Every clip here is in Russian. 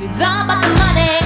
It's all about the money.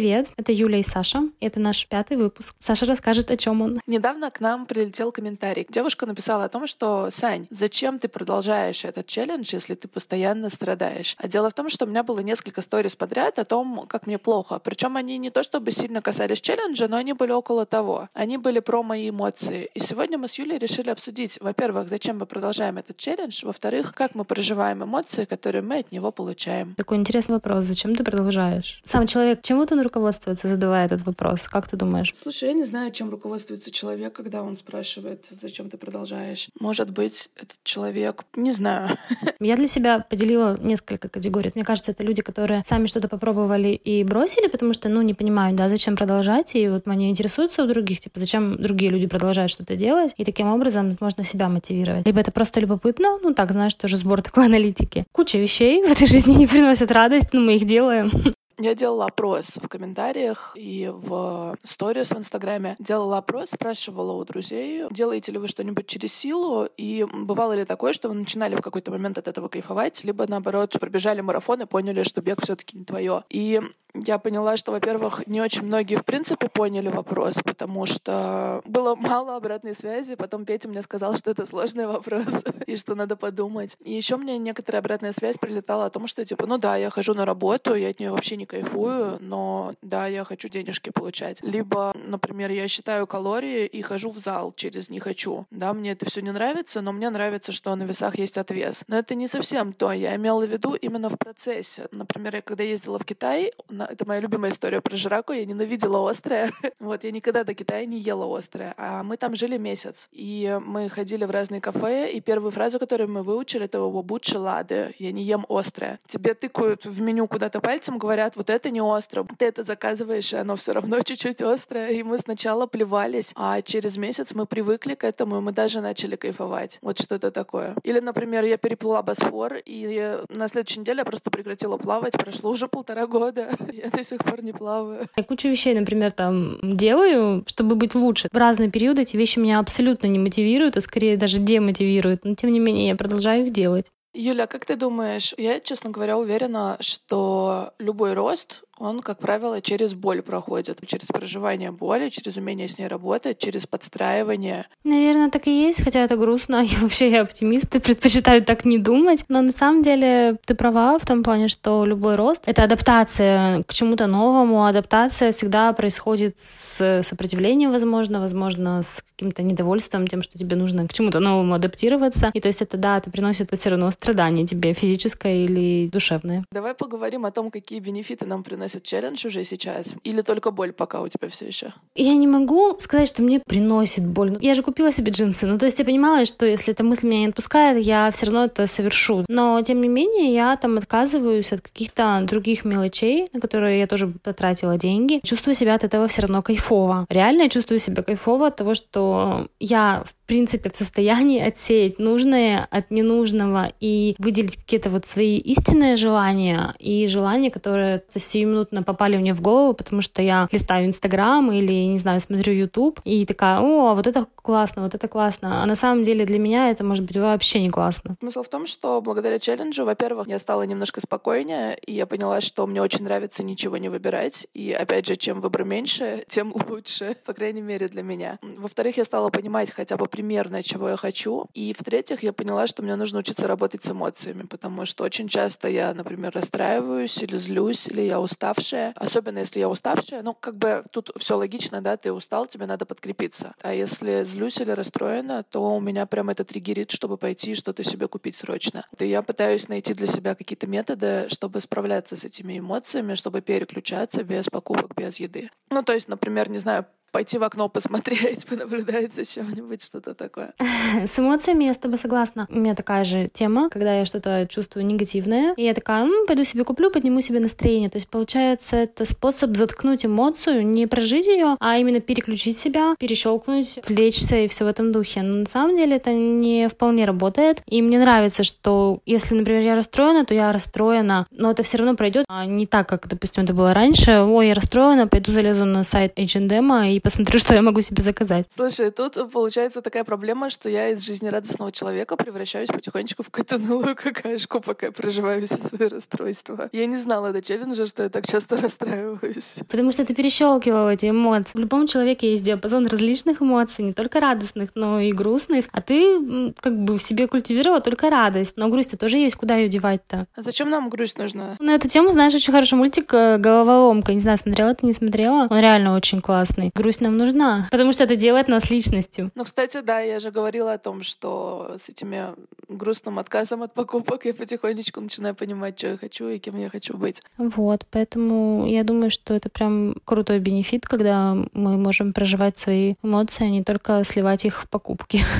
Привет, это Юля и Саша, это наш пятый выпуск. Саша расскажет, о чем он. Недавно к нам прилетел комментарий. Девушка написала о том, что «Сань, зачем ты продолжаешь этот челлендж, если ты постоянно страдаешь?» А дело в том, что у меня было несколько сториз подряд о том, как мне плохо. Причем они не то чтобы сильно касались челленджа, но они были около того. Они были про мои эмоции. И сегодня мы с Юлей решили обсудить, во-первых, зачем мы продолжаем этот челлендж, во-вторых, как мы проживаем эмоции, которые мы от него получаем. Такой интересный вопрос, зачем ты продолжаешь? Сам человек, чему он руководствуется, задавая этот вопрос? Как ты думаешь? Слушай, я не знаю, чем руководствуется человек, когда он спрашивает, зачем ты продолжаешь. Может быть, этот человек, не знаю. Я для себя поделила несколько категорий. Мне кажется, это люди, которые сами что-то попробовали и бросили, потому что, ну, не понимают, да, зачем продолжать, и вот они интересуются у других, типа, зачем другие люди продолжают что-то делать, и таким образом можно себя мотивировать. Либо это просто любопытно, ну, так, знаешь, тоже сбор такой аналитики. Куча вещей в этой жизни не приносят радость, но мы их делаем. Я делала опрос в комментариях и в сторис в Инстаграме. Делала опрос, спрашивала у друзей, делаете ли вы что-нибудь через силу, и бывало ли такое, что вы начинали в какой-то момент от этого кайфовать, либо наоборот пробежали марафон и поняли, что бег все-таки не твое. И я поняла, что, во-первых, не очень многие в принципе поняли вопрос, потому что было мало обратной связи. Потом Петя мне сказал, что это сложный вопрос и что надо подумать. И еще мне некоторая обратная связь прилетала о том, что типа, ну да, я хожу на работу, я от нее вообще не кайфую, но да, я хочу денежки получать. Либо, например, я считаю калории и хожу в зал через «не хочу». Да, мне это все не нравится, но мне нравится, что на весах есть отвес. Но это не совсем то. Я имела в виду именно в процессе. Например, я когда ездила в Китай, это моя любимая история про жираку, я ненавидела острое. Вот, я никогда до Китая не ела острое. А мы там жили месяц. И мы ходили в разные кафе, и первую фразу, которую мы выучили, это «вобут лады». Я не ем острое. Тебе тыкают в меню куда-то пальцем, говорят, вот это не остро. Ты это заказываешь, и оно все равно чуть-чуть острое. И мы сначала плевались, а через месяц мы привыкли к этому, и мы даже начали кайфовать. Вот что-то такое. Или, например, я переплыла Босфор, и на следующей неделе я просто прекратила плавать. Прошло уже полтора года. Я до сих пор не плаваю. Я кучу вещей, например, там делаю, чтобы быть лучше. В разные периоды эти вещи меня абсолютно не мотивируют, а скорее даже демотивируют. Но, тем не менее, я продолжаю их делать. Юля, как ты думаешь, я, честно говоря, уверена, что любой рост, он, как правило, через боль проходит. Через проживание боли, через умение с ней работать, через подстраивание. Наверное, так и есть, хотя это грустно. Я вообще я оптимист и предпочитаю так не думать. Но на самом деле ты права в том плане, что любой рост — это адаптация к чему-то новому. Адаптация всегда происходит с сопротивлением, возможно, возможно, с каким-то недовольством тем, что тебе нужно к чему-то новому адаптироваться. И то есть это, да, это приносит все равно страдание тебе, физическое или душевное. Давай поговорим о том, какие бенефиты нам приносит челлендж уже сейчас? Или только боль пока у тебя все еще? Я не могу сказать, что мне приносит боль. Я же купила себе джинсы. Ну, то есть я понимала, что если эта мысль меня не отпускает, я все равно это совершу. Но, тем не менее, я там отказываюсь от каких-то других мелочей, на которые я тоже потратила деньги. Чувствую себя от этого все равно кайфово. Реально я чувствую себя кайфово от того, что я, в принципе, в состоянии отсеять нужное от ненужного и выделить какие-то вот свои истинные желания и желания, которые сиюминутно попали мне в голову, потому что я листаю Инстаграм или, не знаю, смотрю Ютуб и такая, о, вот это классно, вот это классно. А на самом деле для меня это может быть вообще не классно. Смысл в том, что благодаря челленджу, во-первых, я стала немножко спокойнее, и я поняла, что мне очень нравится ничего не выбирать. И опять же, чем выбор меньше, тем лучше, по крайней мере, для меня. Во-вторых, я стала понимать хотя бы примерно, чего я хочу. И в-третьих, я поняла, что мне нужно учиться работать с эмоциями, потому что очень часто я, например, расстраиваюсь или злюсь, или я уставшая. Особенно если я уставшая, ну, как бы тут все логично, да, ты устал, тебе надо подкрепиться. А если злюсь или расстроена, то у меня прям это триггерит, чтобы пойти что-то себе купить срочно. И я пытаюсь найти для себя какие-то методы, чтобы справляться с этими эмоциями, чтобы переключаться без покупок, без еды. Ну, то есть, например, не знаю, Пойти в окно посмотреть, понаблюдать за чем-нибудь, что-то такое. С эмоциями я с тобой согласна. У меня такая же тема, когда я что-то чувствую негативное, и я такая, ну, пойду себе куплю, подниму себе настроение. То есть, получается, это способ заткнуть эмоцию, не прожить ее, а именно переключить себя, перещелкнуть, отвлечься и все в этом духе. Но на самом деле это не вполне работает. И мне нравится, что если, например, я расстроена, то я расстроена, но это все равно пройдет а не так, как, допустим, это было раньше. Ой, я расстроена, пойду залезу на сайт H&M и посмотрю, что я могу себе заказать. Слушай, тут получается такая проблема, что я из жизнерадостного человека превращаюсь потихонечку в какую-то унылую какашку, пока я проживаю все свои расстройства. Я не знала до челленджа, что я так часто расстраиваюсь. Потому что ты перещелкивал эти эмоции. В любом человеке есть диапазон различных эмоций, не только радостных, но и грустных. А ты как бы в себе культивировала только радость. Но грусть тоже есть, куда ее девать-то? А зачем нам грусть нужна? На эту тему, знаешь, очень хороший мультик э, «Головоломка». Не знаю, смотрела ты, не смотрела? Он реально очень классный. Грусть нам нужна, потому что это делает нас личностью. Ну, кстати, да, я же говорила о том, что с этими грустным отказом от покупок я потихонечку начинаю понимать, что я хочу и кем я хочу быть. Вот, поэтому я думаю, что это прям крутой бенефит, когда мы можем проживать свои эмоции, а не только сливать их в покупки.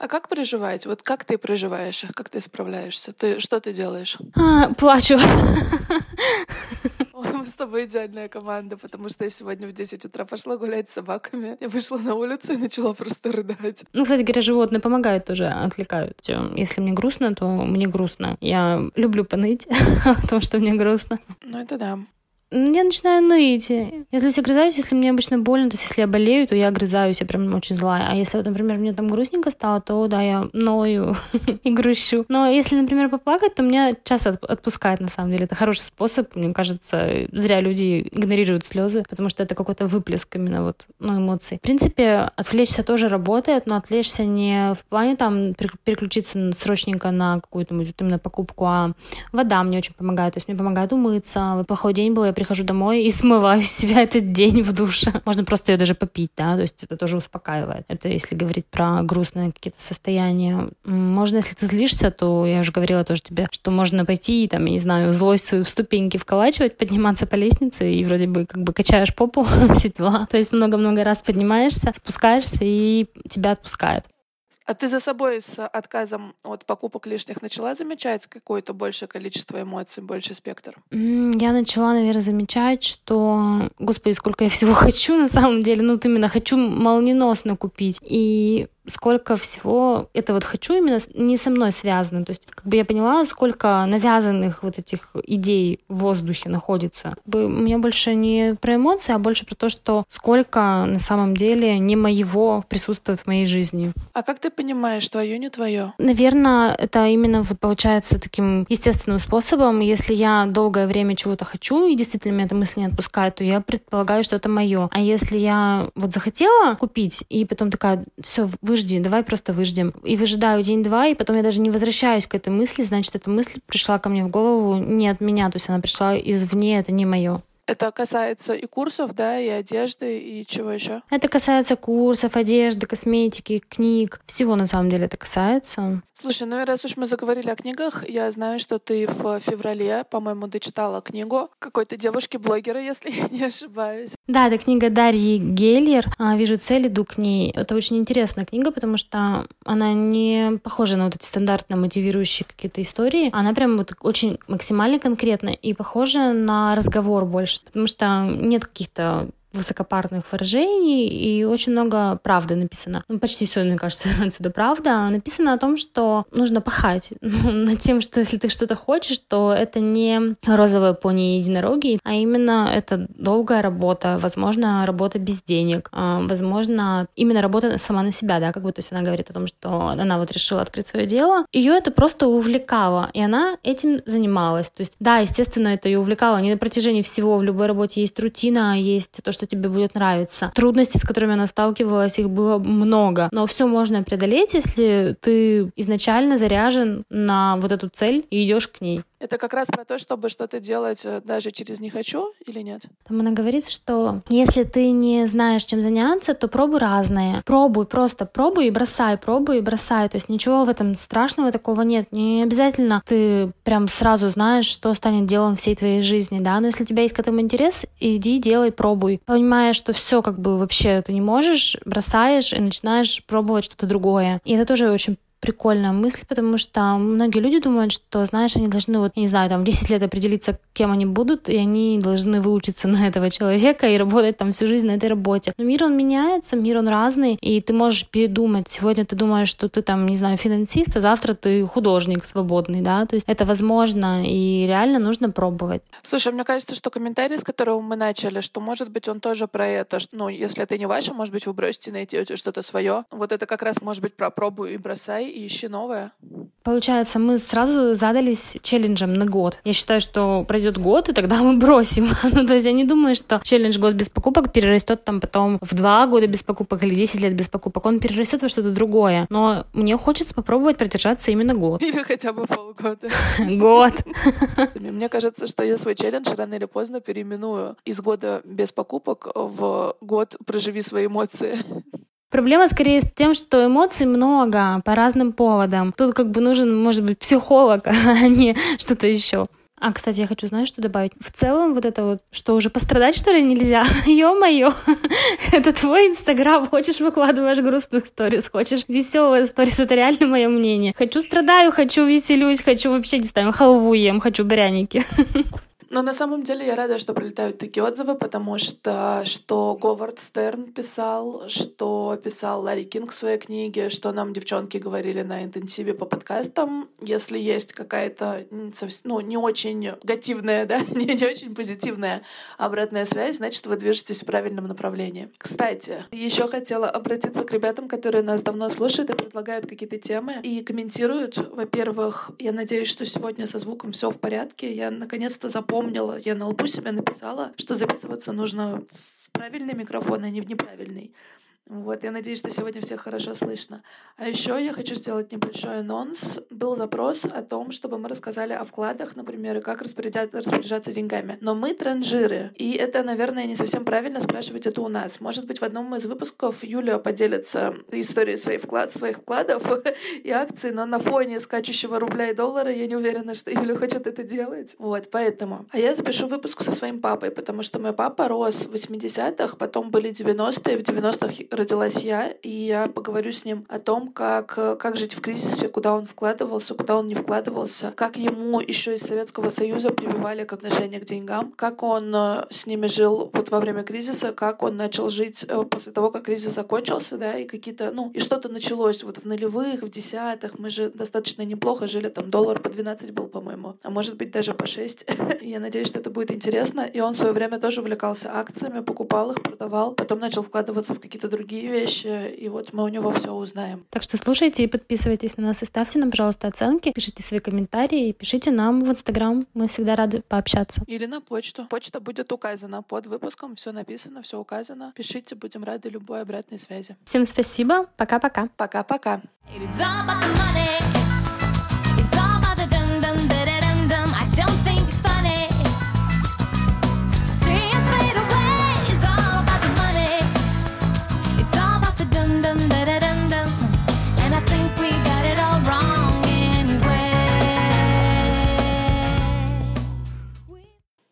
А как проживать? Вот как ты проживаешь их? Как ты справляешься? Ты что ты делаешь? А, плачу. Ой, мы с тобой идеальная команда, потому что я сегодня в 10 утра пошла гулять с собаками. Я вышла на улицу и начала просто рыдать. Ну, кстати говоря, животные помогают тоже, отвлекают. Если мне грустно, то мне грустно. Я люблю поныть о том, что мне грустно. Ну, это да. Я начинаю ныть. Я злюсь, огрызаюсь, если мне обычно больно, то есть если я болею, то я огрызаюсь, я прям очень злая. А если, вот, например, мне там грустненько стало, то да, я ною и грущу. Но если, например, поплакать, то меня часто отпускает, на самом деле. Это хороший способ, мне кажется. Зря люди игнорируют слезы, потому что это какой-то выплеск именно вот ну, эмоций. В принципе, отвлечься тоже работает, но отвлечься не в плане там переключиться срочненько на какую-то именно покупку, а вода мне очень помогает. То есть мне помогает умыться. Плохой день был, я прихожу домой и смываю себя этот день в душе. Можно просто ее даже попить, да, то есть это тоже успокаивает. Это если говорить про грустные какие-то состояния. Можно, если ты злишься, то я уже говорила тоже тебе, что можно пойти и там, я не знаю, злость свою в ступеньки вколачивать, подниматься по лестнице и вроде бы как бы качаешь попу, все дела. То есть много-много раз поднимаешься, спускаешься и тебя отпускает. А ты за собой с отказом от покупок лишних начала замечать какое-то большее количество эмоций, больше спектр? Я начала, наверное, замечать, что, господи, сколько я всего хочу на самом деле, ну вот именно хочу молниеносно купить. И сколько всего это вот хочу именно не со мной связано. То есть как бы я поняла, сколько навязанных вот этих идей в воздухе находится. Как бы у меня больше не про эмоции, а больше про то, что сколько на самом деле не моего присутствует в моей жизни. А как ты понимаешь, твое не твое? Наверное, это именно вот получается таким естественным способом. Если я долгое время чего-то хочу, и действительно меня эта мысль не отпускает, то я предполагаю, что это мое. А если я вот захотела купить, и потом такая, все, выжди, давай просто выждем. И выжидаю день-два, и потом я даже не возвращаюсь к этой мысли, значит, эта мысль пришла ко мне в голову не от меня, то есть она пришла извне, это не мое. Это касается и курсов, да, и одежды, и чего еще? Это касается курсов, одежды, косметики, книг. Всего на самом деле это касается. Слушай, ну и раз уж мы заговорили о книгах, я знаю, что ты в феврале, по-моему, дочитала книгу какой-то девушки-блогера, если я не ошибаюсь. Да, это книга Дарьи Геллер а, «Вижу цель, иду к ней». Это очень интересная книга, потому что она не похожа на вот эти стандартно мотивирующие какие-то истории. Она прям вот очень максимально конкретная и похожа на разговор больше, потому что нет каких-то высокопарных выражений, и очень много правды написано. Ну, почти все, мне кажется, отсюда правда. Написано о том, что нужно пахать ну, над тем, что если ты что-то хочешь, то это не розовые пони и единороги, а именно это долгая работа, возможно, работа без денег, а, возможно, именно работа сама на себя, да, как бы, то есть она говорит о том, что она вот решила открыть свое дело. Ее это просто увлекало, и она этим занималась. То есть, да, естественно, это ее увлекало. Не на протяжении всего в любой работе есть рутина, есть то, что что тебе будет нравиться. Трудности, с которыми она сталкивалась, их было много. Но все можно преодолеть, если ты изначально заряжен на вот эту цель и идешь к ней. Это как раз про то, чтобы что-то делать э, даже через «не хочу» или нет? Там она говорит, что если ты не знаешь, чем заняться, то пробуй разные. Пробуй, просто пробуй и бросай, пробуй и бросай. То есть ничего в этом страшного такого нет. Не обязательно ты прям сразу знаешь, что станет делом всей твоей жизни, да. Но если у тебя есть к этому интерес, иди, делай, пробуй. Понимая, что все как бы вообще ты не можешь, бросаешь и начинаешь пробовать что-то другое. И это тоже очень прикольная мысль, потому что многие люди думают, что, знаешь, они должны, вот, не знаю, там, 10 лет определиться, кем они будут, и они должны выучиться на этого человека и работать там всю жизнь на этой работе. Но мир, он меняется, мир, он разный, и ты можешь передумать. Сегодня ты думаешь, что ты там, не знаю, финансист, а завтра ты художник свободный, да, то есть это возможно, и реально нужно пробовать. Слушай, мне кажется, что комментарий, с которого мы начали, что, может быть, он тоже про это, что, ну, если это не ваше, может быть, вы бросите, найдете что-то свое. Вот это как раз, может быть, про пробу и бросай, и ищи новое. Получается, мы сразу задались челленджем на год. Я считаю, что пройдет год, и тогда мы бросим. ну, то есть я не думаю, что челлендж год без покупок перерастет там потом в два года без покупок или 10 лет без покупок. Он перерастет во что-то другое. Но мне хочется попробовать продержаться именно год. Или хотя бы полгода. Год. Мне кажется, что я свой челлендж рано или поздно переименую из года без покупок в год проживи свои эмоции. Проблема скорее с тем, что эмоций много по разным поводам. Тут как бы нужен, может быть, психолог, а не что-то еще. А, кстати, я хочу, знаешь, что добавить? В целом, вот это вот, что уже пострадать, что ли, нельзя? Ё-моё, это твой Инстаграм, хочешь выкладываешь грустных сторис, хочешь веселые сторис, это реально мое мнение. Хочу страдаю, хочу веселюсь, хочу вообще, не знаю, халву ем, хочу пряники. Но на самом деле я рада, что прилетают такие отзывы, потому что что Говард Стерн писал, что писал Ларри Кинг в своей книге, что нам девчонки говорили на интенсиве по подкастам. Если есть какая-то ну, не очень негативная, да, не, не очень позитивная обратная связь, значит, вы движетесь в правильном направлении. Кстати, еще хотела обратиться к ребятам, которые нас давно слушают и предлагают какие-то темы и комментируют. Во-первых, я надеюсь, что сегодня со звуком все в порядке. Я наконец-то запомнила помнила, я на лбу себе написала, что записываться нужно в правильный микрофон, а не в неправильный. Вот, я надеюсь, что сегодня всех хорошо слышно. А еще я хочу сделать небольшой анонс. Был запрос о том, чтобы мы рассказали о вкладах, например, и как распоряжаться деньгами. Но мы транжиры, и это, наверное, не совсем правильно спрашивать это у нас. Может быть, в одном из выпусков Юлия поделится историей своих, вклад, своих вкладов и акций, но на фоне скачущего рубля и доллара я не уверена, что Юля хочет это делать. Вот, поэтому. А я запишу выпуск со своим папой, потому что мой папа рос в 80-х, потом были 90-е, в 90-х родилась я, и я поговорю с ним о том, как, как жить в кризисе, куда он вкладывался, куда он не вкладывался, как ему еще из Советского Союза прививали к отношение к деньгам, как он э, с ними жил вот во время кризиса, как он начал жить э, после того, как кризис закончился, да, и какие-то, ну, и что-то началось вот в нулевых, в десятых, мы же достаточно неплохо жили, там доллар по 12 был, по-моему, а может быть даже по 6. я надеюсь, что это будет интересно. И он в свое время тоже увлекался акциями, покупал их, продавал, потом начал вкладываться в какие-то другие другие вещи, и вот мы у него все узнаем. Так что слушайте и подписывайтесь на нас, и ставьте нам, пожалуйста, оценки, пишите свои комментарии, и пишите нам в Инстаграм, мы всегда рады пообщаться. Или на почту. Почта будет указана под выпуском, все написано, все указано. Пишите, будем рады любой обратной связи. Всем спасибо, пока-пока. Пока-пока.